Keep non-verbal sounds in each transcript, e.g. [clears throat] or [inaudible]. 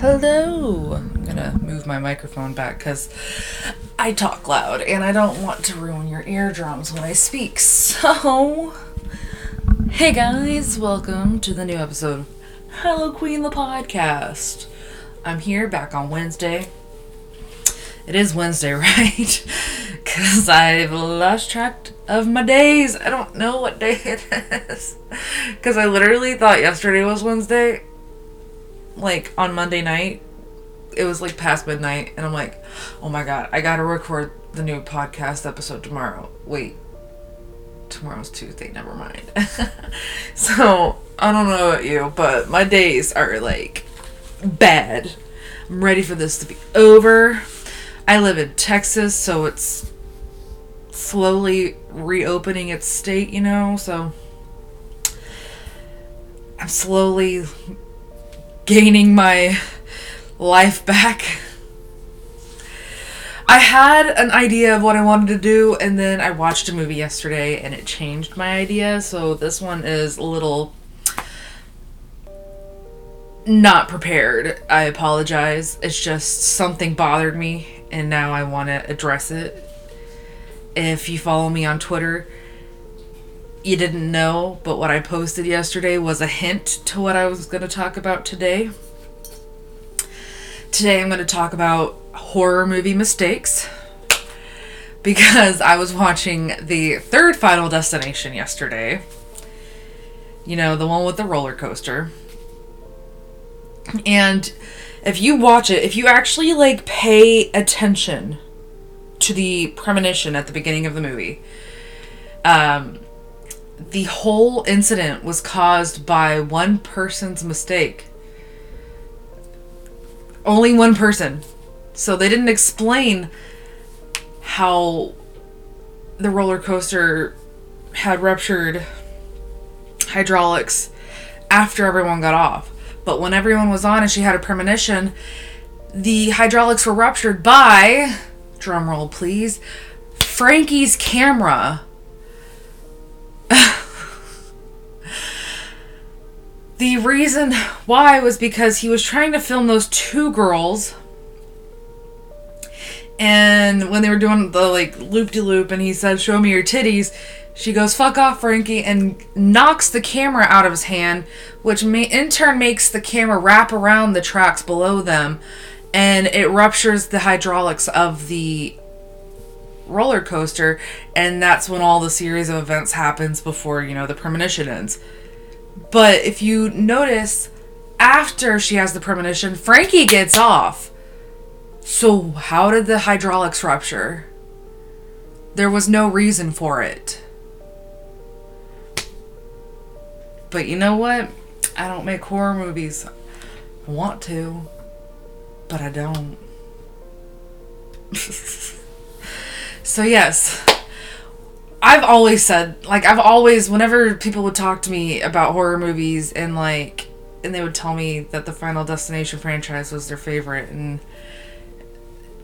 Hello. I'm gonna move my microphone back because I talk loud and I don't want to ruin your eardrums when I speak. [laughs] So, hey guys, welcome to the new episode of Hello Queen the podcast. I'm here back on Wednesday. It is Wednesday, [laughs] right? Because I've lost track of my days. I don't know what day it is. Because I literally thought yesterday was Wednesday like on Monday night. It was like past midnight, and I'm like, oh my god, I gotta record the new podcast episode tomorrow. Wait, tomorrow's Tuesday, never mind. [laughs] so, I don't know about you, but my days are like bad. I'm ready for this to be over. I live in Texas, so it's slowly reopening its state, you know, so I'm slowly gaining my life back. I had an idea of what I wanted to do, and then I watched a movie yesterday and it changed my idea. So this one is a little not prepared. I apologize. It's just something bothered me, and now I want to address it. If you follow me on Twitter, you didn't know, but what I posted yesterday was a hint to what I was going to talk about today. Today I'm going to talk about horror movie mistakes because I was watching the third Final Destination yesterday. You know, the one with the roller coaster. And if you watch it, if you actually like pay attention to the premonition at the beginning of the movie, um, the whole incident was caused by one person's mistake. Only one person. So they didn't explain how the roller coaster had ruptured hydraulics after everyone got off. But when everyone was on and she had a premonition, the hydraulics were ruptured by, drumroll please, Frankie's camera. The reason why was because he was trying to film those two girls. And when they were doing the like loop de loop and he said show me your titties she goes fuck off frankie and knocks the camera out of his hand which may, in turn makes the camera wrap around the tracks below them and it ruptures the hydraulics of the roller coaster and that's when all the series of events happens before you know the premonition ends but if you notice after she has the premonition frankie gets off. So how did the hydraulics rupture? There was no reason for it. But you know what? I don't make horror movies. I want to but i don't. [laughs] So yes, I've always said like I've always whenever people would talk to me about horror movies and like and they would tell me that the Final Destination franchise was their favorite and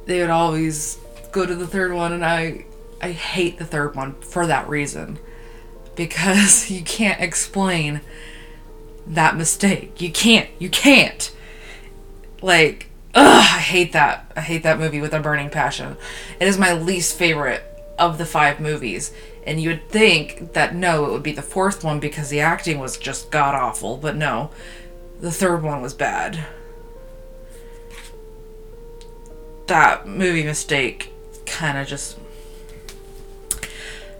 they would always go to the third one and I I hate the third one for that reason because [laughs] you can't explain that mistake. You can't. You can't. Like Ugh, I hate that. I hate that movie with a burning passion. It is my least favorite of the five movies. And you would think that no, it would be the fourth one because the acting was just god awful, but no. The third one was bad. That movie mistake kind of just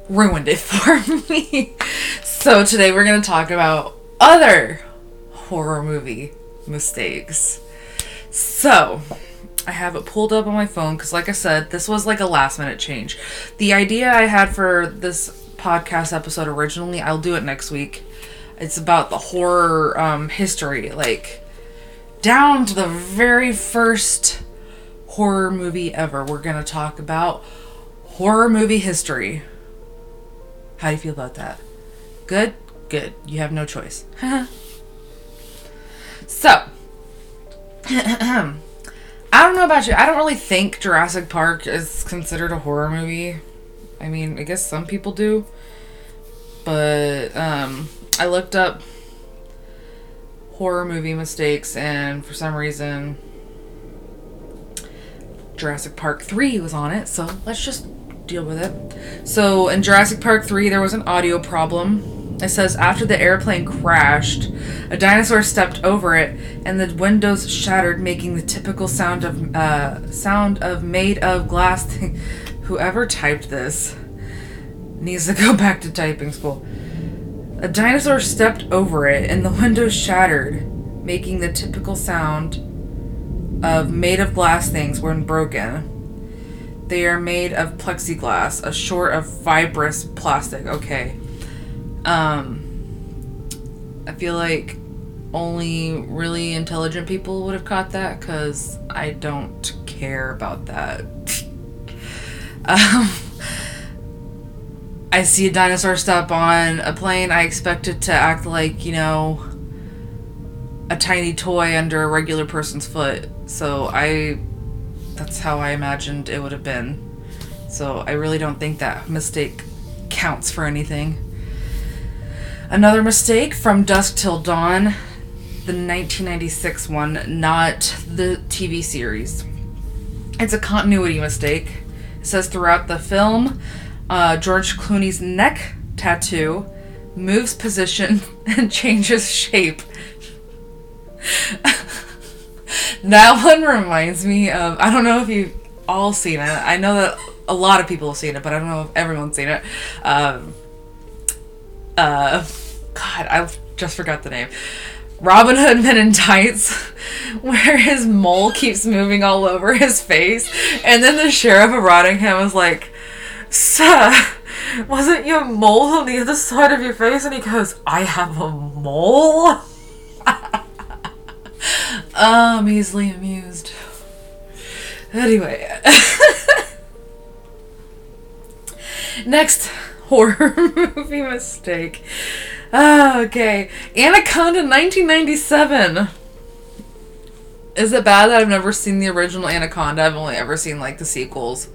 ruined it [laughs] for me. so today we're going to talk about other horror movie mistakes. So, I have it pulled up on my phone because, like I said, this was like a last minute change. The idea I had for this podcast episode originally, I'll do it next week. It's about the horror um, history, like down to the very first horror movie ever. We're going to talk about horror movie history. How do you feel about that? Good? Good. You have no choice. [laughs] so, [clears throat] I don't know about you. I don't really think Jurassic Park is considered a horror movie. I mean, I guess some people do. But um, I looked up horror movie mistakes, and for some reason, Jurassic Park 3 was on it, so let's just deal with it. So, in Jurassic Park 3, there was an audio problem. It says after the airplane crashed, a dinosaur stepped over it, and the windows shattered, making the typical sound of uh, sound of made of glass. [laughs] Whoever typed this needs to go [laughs] back to typing school. A dinosaur stepped over it, and the windows shattered, making the typical sound of made of glass things when broken. They are made of plexiglass, a short of fibrous plastic. Okay. Um I feel like only really intelligent people would have caught that cuz I don't care about that. [laughs] um I see a dinosaur step on a plane, I expect it to act like, you know, a tiny toy under a regular person's foot. So I that's how I imagined it would have been. So I really don't think that mistake counts for anything. Another mistake from Dusk Till Dawn, the 1996 one, not the TV series. It's a continuity mistake. It says throughout the film, uh, George Clooney's neck tattoo moves position [laughs] and changes shape. [laughs] that one reminds me of I don't know if you've all seen it. I know that a lot of people have seen it, but I don't know if everyone's seen it. Um, uh, God, I just forgot the name. Robin Hood Men in Tights, [laughs] where his mole keeps moving all over his face, and then the sheriff of Rottingham was like, "Sir, wasn't your mole on the other side of your face?" And he goes, "I have a mole." I'm [laughs] easily amused. Anyway. [laughs] Next horror [laughs] movie mistake. Oh, okay. Anaconda 1997. Is it bad that I've never seen the original Anaconda? I've only ever seen like the sequels.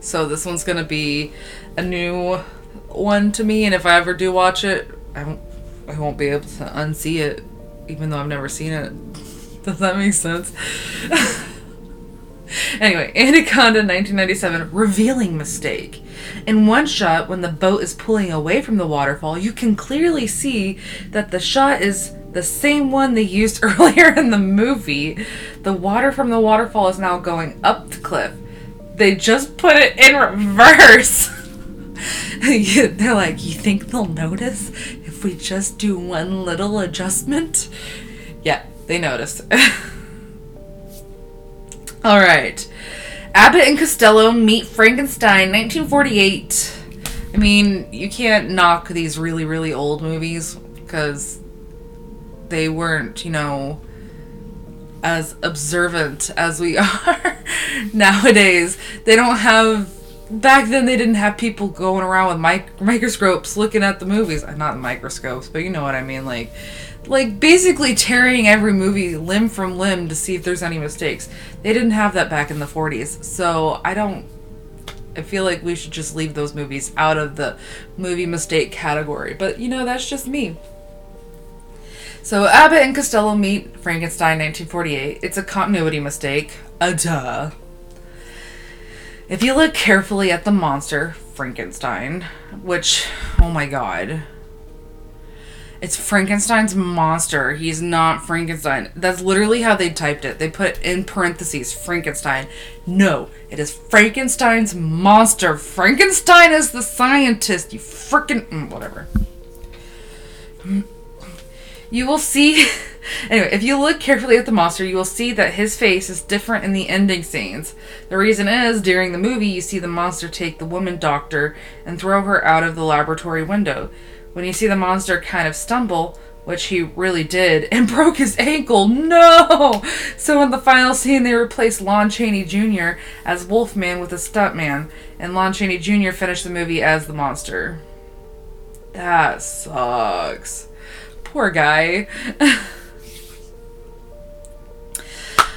So this one's gonna be a new one to me, and if I ever do watch it, I won't, I won't be able to unsee it, even though I've never seen it. [laughs] Does that make sense? [laughs] anyway, Anaconda 1997 revealing mistake. In one shot, when the boat is pulling away from the waterfall, you can clearly see that the shot is the same one they used [laughs] earlier in the movie. The water from the waterfall is now going up the cliff. They just put it in reverse. [laughs] They're like, you think they'll notice if we just do one little adjustment? Yeah, they noticed. [laughs] All right. Abbott and Costello meet Frankenstein, 1948. I mean, you can't knock these really, really old movies because they weren't, you know, as observant as we [laughs] are nowadays. They don't have. Back then, they didn't have people going around with mic- microscopes looking at the movies. Not microscopes, but you know what I mean. Like, like basically tearing every movie limb from limb to see if there's any mistakes. They didn't have that back in the 40s. So I don't I feel like we should just leave those movies out of the movie mistake category. But you know, that's just me. So Abbott and Costello meet Frankenstein 1948. It's a continuity mistake. A duh. If you look carefully at the monster, Frankenstein, which, oh my god, it's Frankenstein's monster. He's not Frankenstein. That's literally how they typed it. They put in parentheses Frankenstein. No, it is Frankenstein's monster. Frankenstein is the scientist. You freaking mm, whatever. You will see. [laughs] anyway, if you look carefully at the monster, you will see that his face is different in the ending scenes. The reason is, during the movie, you see the monster take the woman doctor and throw her out of the laboratory window. When you see the monster kind of stumble, which he really did, [laughs] and broke his ankle. No! So in the final scene, they replaced Lon Chaney Jr. as Wolfman with a stuntman, and Lon Chaney Jr. finished the movie as the monster. That sucks. Poor guy. [laughs]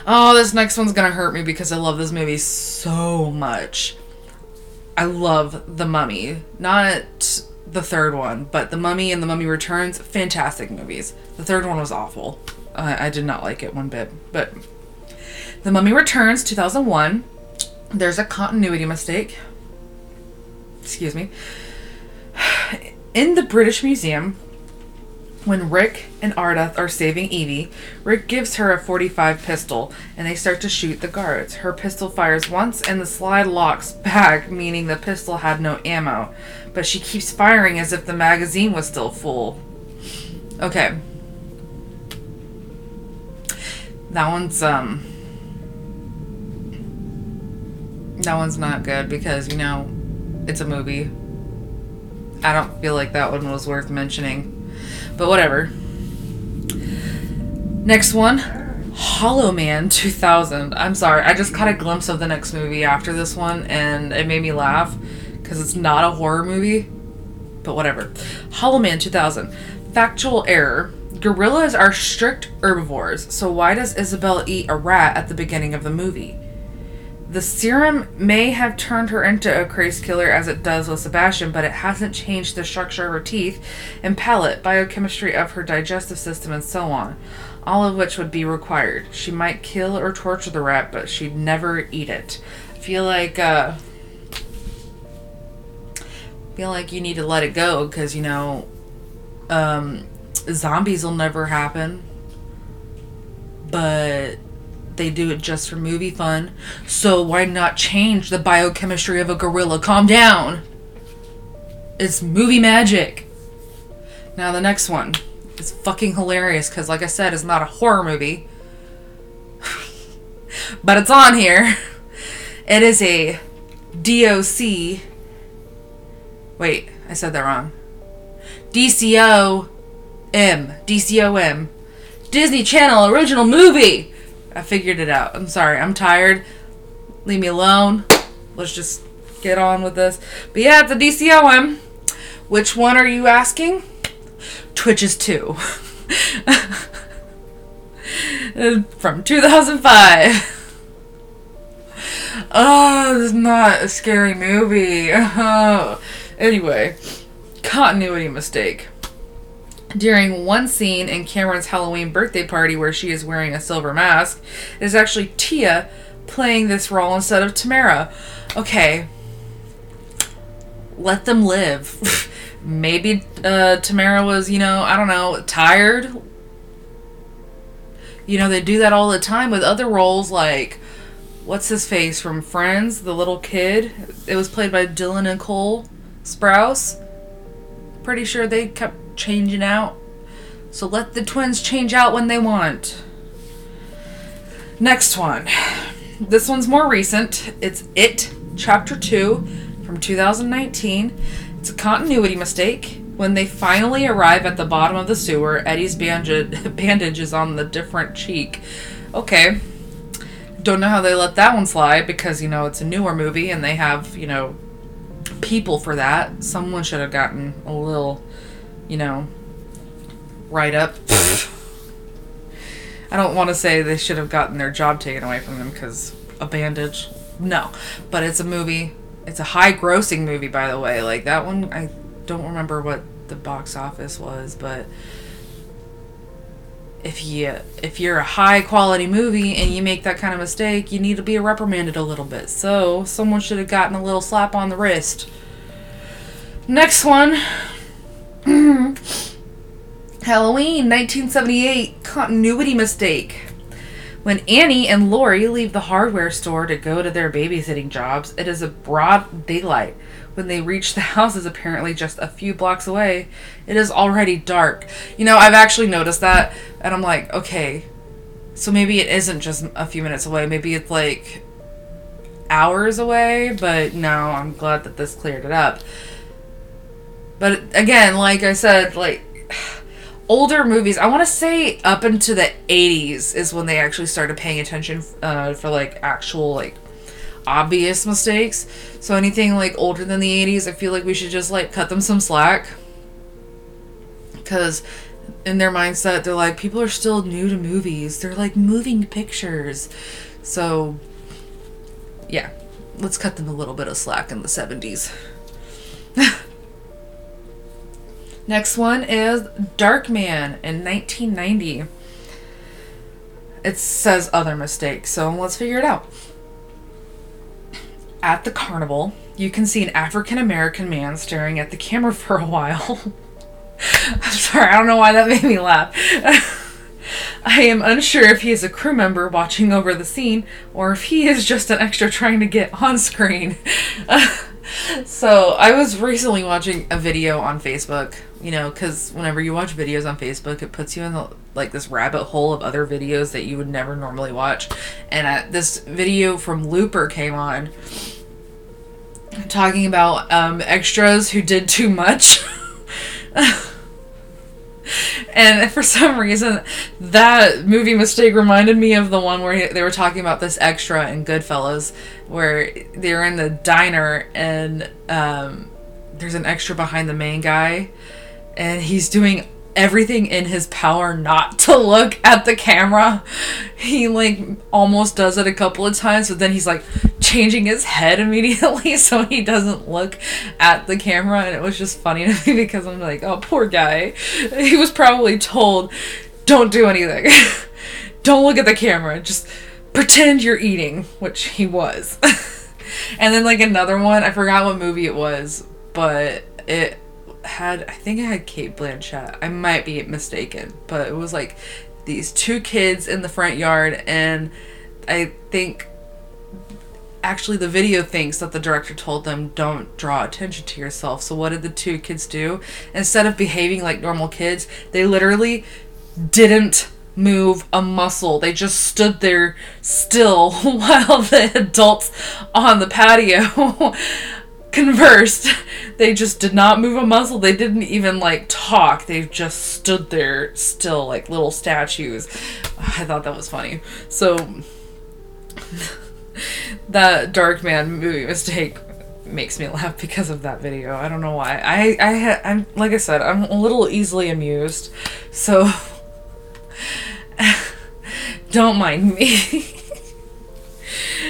oh, this next one's gonna hurt me because I love this movie so much. I love The Mummy. Not the third one, but The Mummy and The Mummy Returns, fantastic movies. The third one was awful. I, I did not like it one bit. But The Mummy Returns, 2001. There's a continuity mistake. Excuse me. [sighs] In the British Museum, when Rick and Ardeth are saving Evie, Rick gives her a 45 pistol and they start to shoot the guards. Her pistol fires once and the slide locks back, meaning the pistol had no ammo. But she keeps firing as if the magazine was still full. Okay. That one's, um. That one's not good because, you know, it's a movie. I don't feel like that one was worth mentioning. But whatever. Next one Hollow Man 2000. I'm sorry, I just caught a glimpse of the next movie after this one and it made me laugh because it's not a horror movie. But whatever. Hollow Man 2000. Factual error. Gorillas are strict herbivores, so why does Isabelle eat a rat at the beginning of the movie? The serum may have turned her into a craze killer as it does with Sebastian, but it hasn't changed the structure of her teeth and palate, biochemistry of her digestive system, and so on, all of which would be required. She might kill or torture the rat, but she'd never eat it. I feel like, uh, feel like you need to let it go because, you know, um, zombies will never happen. But they do it just for movie fun. So why not change the biochemistry of a gorilla? Calm down. It's movie magic. Now the next one is fucking hilarious because, like I said, it's not a horror movie, [laughs] but it's on here. [laughs] It is a DOC. Wait, I said that wrong. DCO M. DCOM. Disney Channel original movie. I figured it out. I'm sorry. I'm tired. Leave me alone. Let's just get on with this. But yeah, it's a DCOM. Which one are you asking? Twitches 2. [laughs] From 2005. Oh, this is not a scary movie. Oh. [laughs] Anyway, continuity mistake. During one scene in Camryn's Halloween birthday party where she is wearing a silver mask, is actually Tia playing this role instead of Tamera. Okay. Let them live. [laughs] Maybe uh, Tamera was, you know, I don't know, tired. You know, they do that all the time with other roles like what's his face from Friends, the little kid. It was played by Dylan and Cole Sprouse. Pretty sure they kept changing out. So let the twins change out when they want. Next one. This one's more recent. It's It, Chapter 2 from 2019. It's a continuity mistake. When they finally arrive at the bottom of the sewer, Eddie's bandage, [laughs] bandage is on the different cheek. Okay. Don't know how they let that one slide because, you know, it's a newer movie and they have, you know, people for that. Someone should have gotten a little you know, write up. [laughs] I don't want to say they should have gotten their job taken away from them because a bandage. No, but it's a movie. It's a high grossing movie, by the way. Like that one, I don't remember what the box office was, but if you if you're a high quality movie and you make that kind of mistake, you need to be reprimanded a little bit. So someone should have gotten a little slap on the wrist. Next one, [clears throat] Halloween 1978 continuity mistake. When Annie and Laurie leave the hardware store to go to their babysitting jobs, it is a broad daylight. When they reach the house is apparently just a few blocks away. It is already dark. You know, I've actually noticed that and I'm like, okay. So maybe it isn't just a few minutes away. Maybe it's like hours away, but no, I'm glad that this cleared it up. But again, like I said, like [sighs] older movies, I want to say up into the 80s is when they actually started paying attention uh, for like actual like obvious mistakes. So anything like older than the 80s, I feel like we should just like cut them some slack. Cuz in their mindset, they're like people are still new to movies. They're like moving pictures. So yeah, let's cut them a little bit of slack in the 70s. [laughs] Next one is Darkman in 1990. it says other mistakes, so let's figure it out. At the carnival, you can see an African American man staring at the camera for a while. [laughs] I'm sorry, I don't know why that made me laugh. [laughs] I am unsure if he is a crew member watching over the scene or if he is just an extra trying to get on screen. [laughs] so, I was recently watching a video on Facebook, you know, because whenever you watch videos on Facebook, it puts you in the, like this rabbit hole of other videos that you would never normally watch. And this video from Looper came on talking about um, extras who did too much. [laughs] and for some reason, that movie mistake reminded me of the one where they were talking about this extra in Goodfellas, where they're in the diner and um, there's an extra behind the main guy, and he's doing everything in his power not to look at the camera. He like almost does it a couple of times, but then he's like changing his head [laughs] immediately so he doesn't look at the camera. And it was just funny [laughs] to me because I'm like, oh, poor guy. He was probably told, don't do anything, [laughs] don't look at the camera, just pretend you're eating, which he was. and then like another one, I forgot what movie it was, but it had I think it had Cate Blanchett. I might be mistaken, but it was like these two kids in the front yard and I think actually the video thinks that the director told them don't draw attention to yourself. So what did the two kids do? Instead of behaving like normal kids, they literally didn't move a muscle. They just stood there still [laughs] while the adults on the patio conversed. [laughs] They just did not move a muscle. They didn't even like talk. They just stood there still like little statues. [sighs] I thought that was funny. So [laughs] that Darkman movie mistake makes me laugh because of that video. I don't know why. I I ha- I'm like I said, I'm a little easily amused. So [laughs] don't mind me.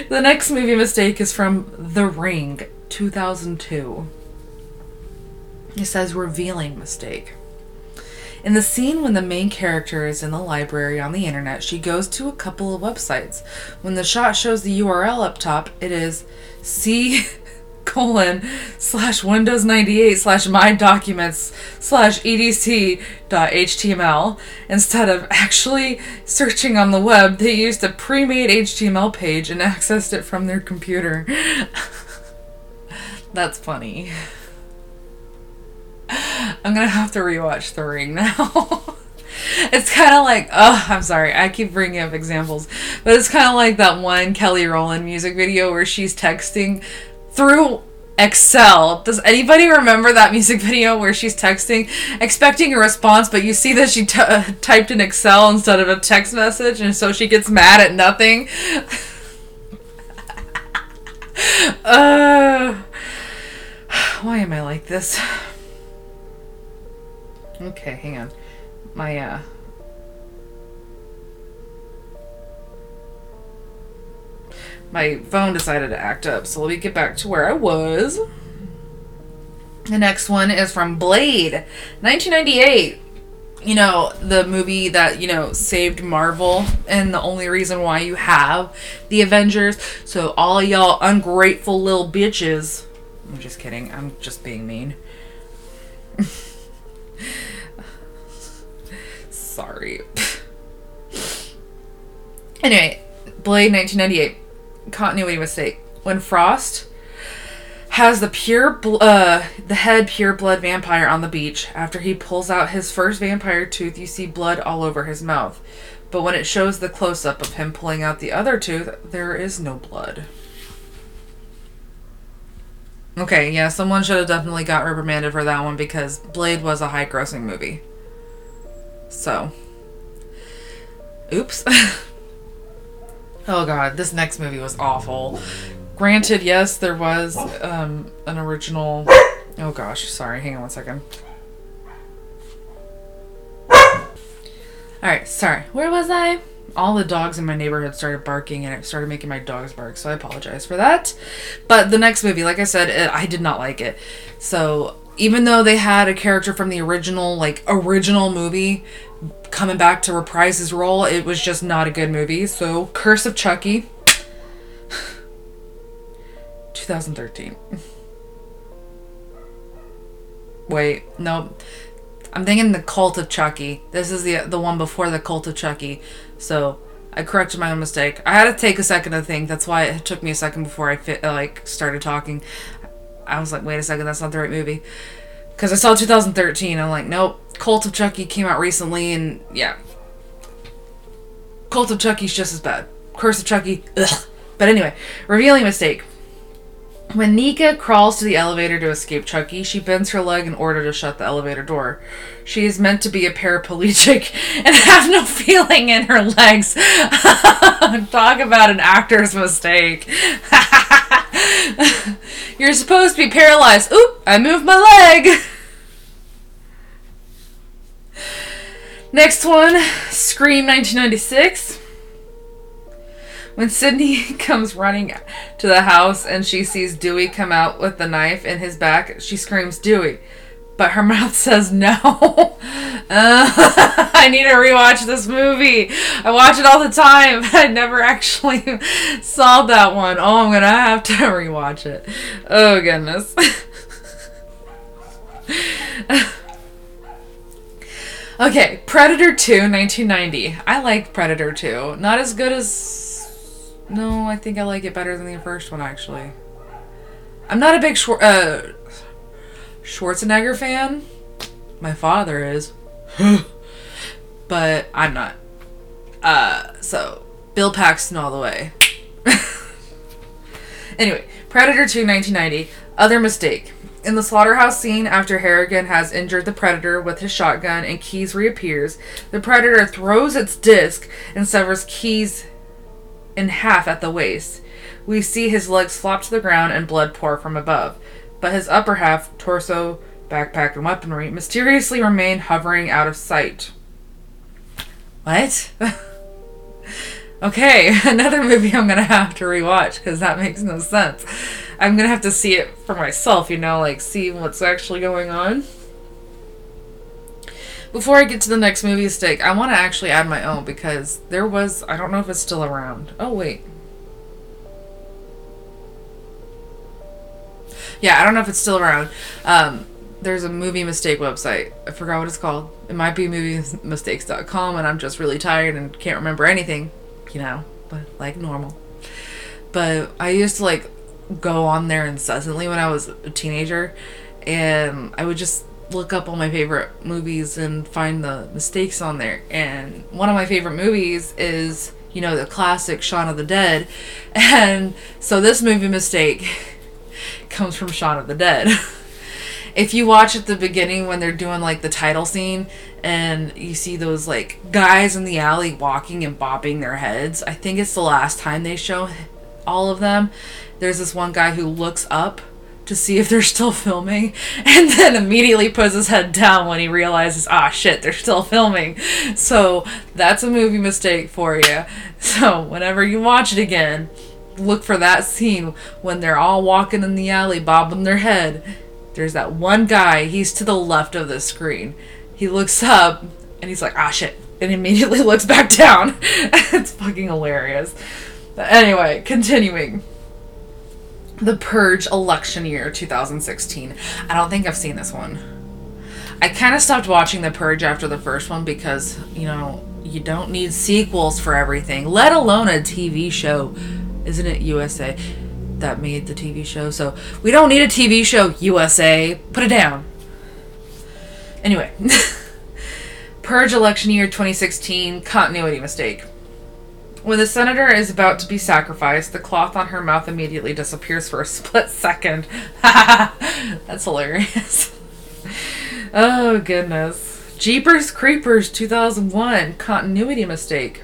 the next movie mistake is from The Ring 2002. It says revealing mistake. In the scene when the main character is in the library on the internet, she goes to a couple of websites. When the shot shows the URL up top, it is C [laughs] colon slash Windows 98 slash my documents slash edc dot html. Instead of actually searching on the web, they used a pre-made HTML page and accessed it from their computer. [laughs] That's funny. I'm gonna have to rewatch The Ring now. [laughs] it's kind of like, oh, I'm sorry, I keep bringing up examples, but it's kind of like that one Kelly Rowland music video where she's texting through Excel. Does anybody remember that music [laughs] video where she's texting, expecting a response, but you see that she t- [laughs] typed in Excel instead of a text message, and so she gets mad at nothing? uh, why am I like this? Okay, hang on. My, uh... My phone decided to act up, so let me get back to where I was. The next one is from Blade, 1998 you know, the movie that, you know, saved Marvel and the only reason why you have the Avengers. So, all y'all ungrateful little bitches. I'm just kidding. I'm just being mean. Sorry. anyway, Blade 1998. Continuity mistake. When Frost has the pure bl- uh the head pure blood vampire on the beach after he pulls out his first vampire tooth you see blood all over his mouth but when it shows the close up of him pulling out the other tooth there is no blood okay yeah someone should have definitely got reprimanded for that one because blade was a high grossing movie so oops [laughs] oh god this next movie was awful Granted, yes, there was um, an original. Oh gosh, sorry. Hang on one second. All right, sorry. Where was I? All the dogs in my neighborhood started barking, and it started making my dogs bark. So I apologize for that. But the next movie, like I said, it, I did not like it. So even though they had a character from the original, like original movie, coming back to reprise his role, it was just not a good movie. So, Curse of Chucky, [sighs] 2013. Wait, no. I'm thinking the Cult of Chucky. This is the the one before the Cult of Chucky. So I corrected my own mistake. I had to take a second to think. That's why it took me a second before I fit uh, like started talking. I was like, wait a second, that's not the right movie. Because I saw 2013. I'm like, nope. Cult of Chucky came out recently, and yeah. Cult of Chucky's just as bad. Curse of Chucky, ugh. But anyway, revealing mistake. When Nica crawls to the elevator to escape Chucky, she bends her leg in order to shut the elevator door. She is meant to be a paraplegic [laughs] and have no feeling in her legs. [laughs] Talk about an actor's mistake. [laughs] You're supposed to be paralyzed. Oop, I moved my leg. Next one Scream 1996. When Sidney [laughs] comes running to the house and she sees Dewey come out with the knife in his back, she screams, Dewey. But her [laughs] mouth says no. uh, [laughs] I need to rewatch this movie. I watch it all the time, but I never actually saw that one. Oh, I'm going to have to rewatch it. Oh, goodness. okay, Predator 2, 1990. I like Predator 2. Not as good as no, I think I like it better than the first one, actually. I'm not a big Schwar- uh, Schwarzenegger fan. My father is. [gasps] but I'm not. Uh, so, Bill Paxton all the way. [laughs] anyway, Predator 2, 1990. Other mistake. In the slaughterhouse scene, after Harrigan has injured the Predator with his shotgun and Keys reappears, the Predator throws its disc and severs Keys' in half at the waist. We see his legs flop to the ground and blood pour from above, but his upper half, torso, backpack, and weaponry mysteriously remain hovering out of sight. What? [laughs] okay, [laughs] another movie I'm gonna have to rewatch because that makes no sense. I'm gonna have to see it for myself, you know, like see what's actually going on. Before I get to the next movie stick, I want to actually add my own because there was, I don't know if it's still around. Oh, wait. Yeah, I don't know if it's still around. Um, there's a movie mistake website. I forgot what it's called. It might be moviemistakes.com, and I'm just really tired and can't remember anything, you know, but like normal. But I used to like go on there incessantly when I was a teenager, and I would just look up all my favorite movies and find the mistakes on there. And one of my favorite movies is, you know, the classic Shaun of the Dead. [laughs] And so this movie mistake [laughs] comes from Shaun of the Dead. [laughs] if you watch at the beginning when they're doing like the title scene and you see those like guys in the alley walking and bobbing their heads, I think it's the last time they show all of them. There's this one guy who looks up to see if they're still filming. [laughs] And then immediately puts his head down when he realizes ah shit they're still filming. So that's a movie mistake for you [laughs] so whenever you watch it again look for that scene when they're all walking in the alley bobbing their head. There's that one guy he's to the left of the screen. He looks up and he's like ah shit and immediately [laughs] looks back down. It's fucking hilarious. But anyway continuing the Purge election year 2016. I don't think I've seen this one. I kind of stopped watching The Purge after the first one because, you know, you don't need sequels for everything, let alone a TV show. Isn't it USA that made the TV show? So we don't need a TV show, USA. Put it down. Anyway, [laughs] Purge election year 2016, continuity mistake. When the senator is about to be sacrificed, the cloth on her mouth immediately disappears for a [laughs] split second. [laughs] That's hilarious. oh, goodness. Jeepers Creepers 2001 continuity mistake.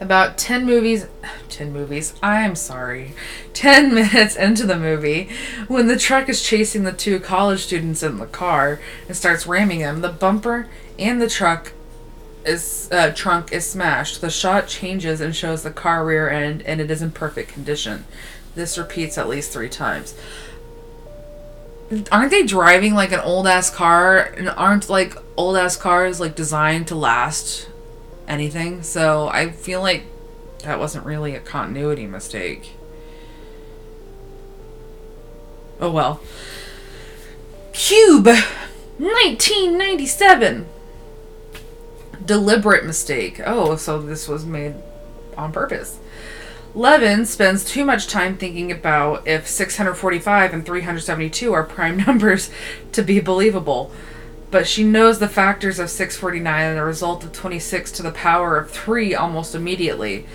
About 10 movies, [sighs] 10 movies, I'm sorry, 10 [laughs] minutes into the movie, when the truck is chasing the two college students in the car and starts ramming them, the bumper and the truck is uh, trunk is smashed. The shot changes and shows the car rear end, and it is in perfect condition. This repeats at least three times. aren't they driving like an old ass car and aren't like old ass cars like designed to last anything so i feel like that wasn't really a continuity mistake oh well cube 1997 deliberate mistake oh so this was made on purpose Leaven spends too much time thinking about if 645 and 372 are prime [laughs] numbers to be believable. But she knows the factors of 649 and the result of 26 to the power of 3 almost immediately.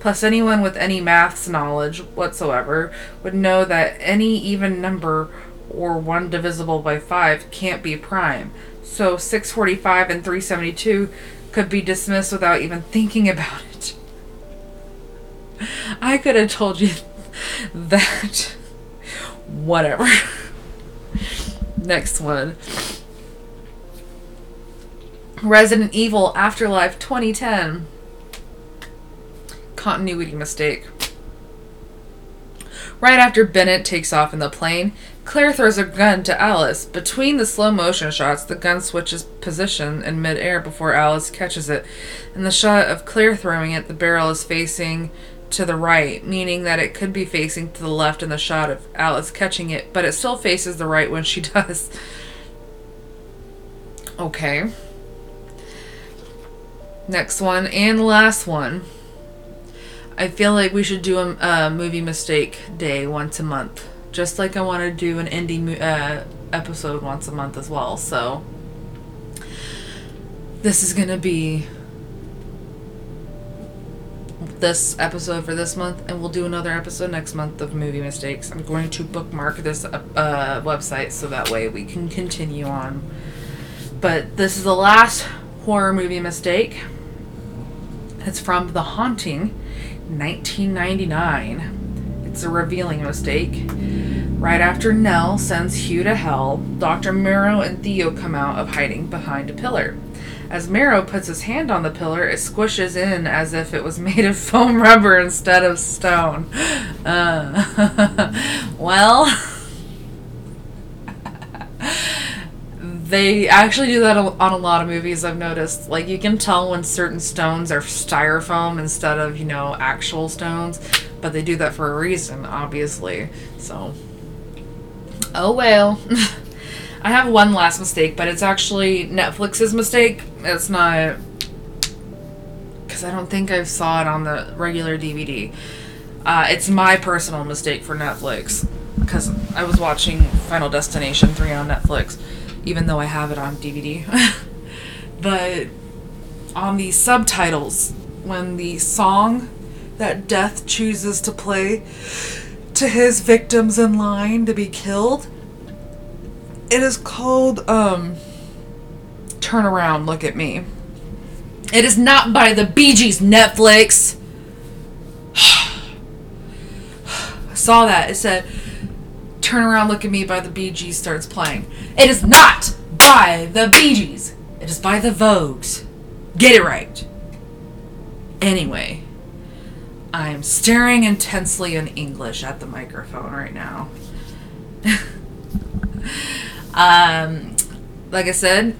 Plus, anyone with any maths knowledge whatsoever would know that any even number or 1 divisible by 5 can't be prime. So 645 and 372 could be dismissed without even thinking about it. I could have told you [laughs] that. Whatever. [laughs] Next one. Resident Evil Afterlife 2010. Continuity mistake. Right after Bennett takes off in the plane, Claire throws a gun to Alice. Between the slow motion shots, the gun switches position in midair before Alice catches it. In the shot of Claire throwing it, the barrel is facing to the right, meaning that it could be facing to the left in the shot of Alice catching it, but it still faces the right when she [laughs] does. Okay. Next one and last one. I feel like we should do a, a movie mistake day once a month, just like I want to do an indie uh, episode once a month as well. So this is gonna be this episode for this month, and we'll do another episode next month of movie mistakes. I'm going to bookmark this uh, website so that way we can continue on. But this is the last horror movie mistake. It's from The Haunting, 1999. It's a revealing mistake. Right after Nell sends Hugh to hell, Dr. Marrow and Theo come out of hiding behind a pillar. As Marrow puts his hand on the pillar, it squishes in as if it was [laughs] made of foam rubber instead of stone. Uh, [laughs] well, [laughs] they actually do that on a lot of movies, I've noticed. Like, you can tell when certain stones are styrofoam instead of, you know, actual stones, but they do that for a reason, obviously. So, oh well. [laughs] I have one last mistake, but it's actually Netflix's mistake. It's not because I don't think I've saw it on the regular DVD. Uh, it's my personal mistake for Netflix because I was watching Final Destination 3 on Netflix, even though I have it on DVD. [laughs] but on the subtitles, when the song that Death chooses to play to his victims in line to be killed it is called um Turn Around, Look at Me. It is not by the Bee Gees Netflix. [sighs] I saw that. It said Turn Around Look at Me by the Bee Gees starts playing. It is not by the Bee Gees. It is by the Vogues. Get it right. Anyway, I'm staring intensely in English at the microphone right now. [laughs] Um, like I said,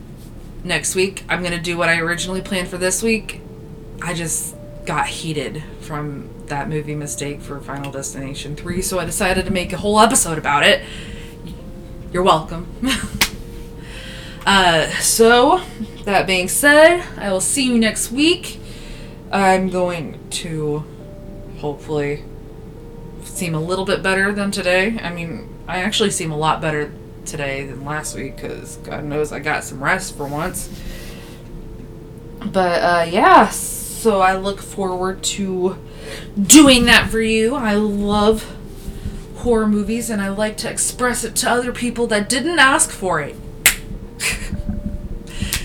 next week I'm gonna do what I originally planned for this week. I just got heated from that movie mistake for Final Destination 3, so I decided to make a whole episode about it. You're welcome. [laughs] uh, so, that being said, I will see you next week. I'm going to hopefully seem a little bit better than today. I mean, I actually seem a lot better today than last week because God knows I got some rest for once. But uh, yeah, so I look forward to doing that for you. I love horror movies and I like to express it to other people that didn't ask for it.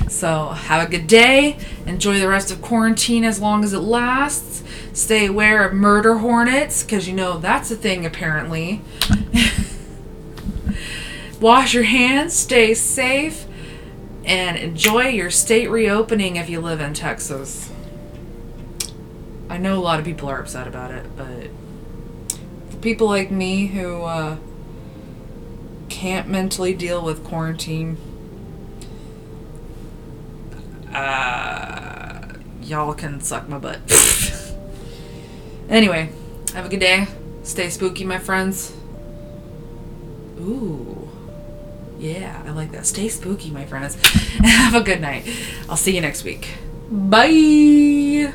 [laughs] so have a good day. Enjoy the rest of quarantine as long as it lasts. Stay aware of murder hornets because you know that's a thing apparently. [laughs] Wash your hands, stay safe, and enjoy your state reopening if you live in Texas. I know a lot of people are upset about it, but people like me who uh, can't mentally deal with quarantine, uh, y'all can suck my butt. [laughs] anyway, have a good day. Stay spooky, my friends. Ooh. Yeah, I like that. Stay spooky, my friends. [laughs] have a good night. I'll see you next week. Bye.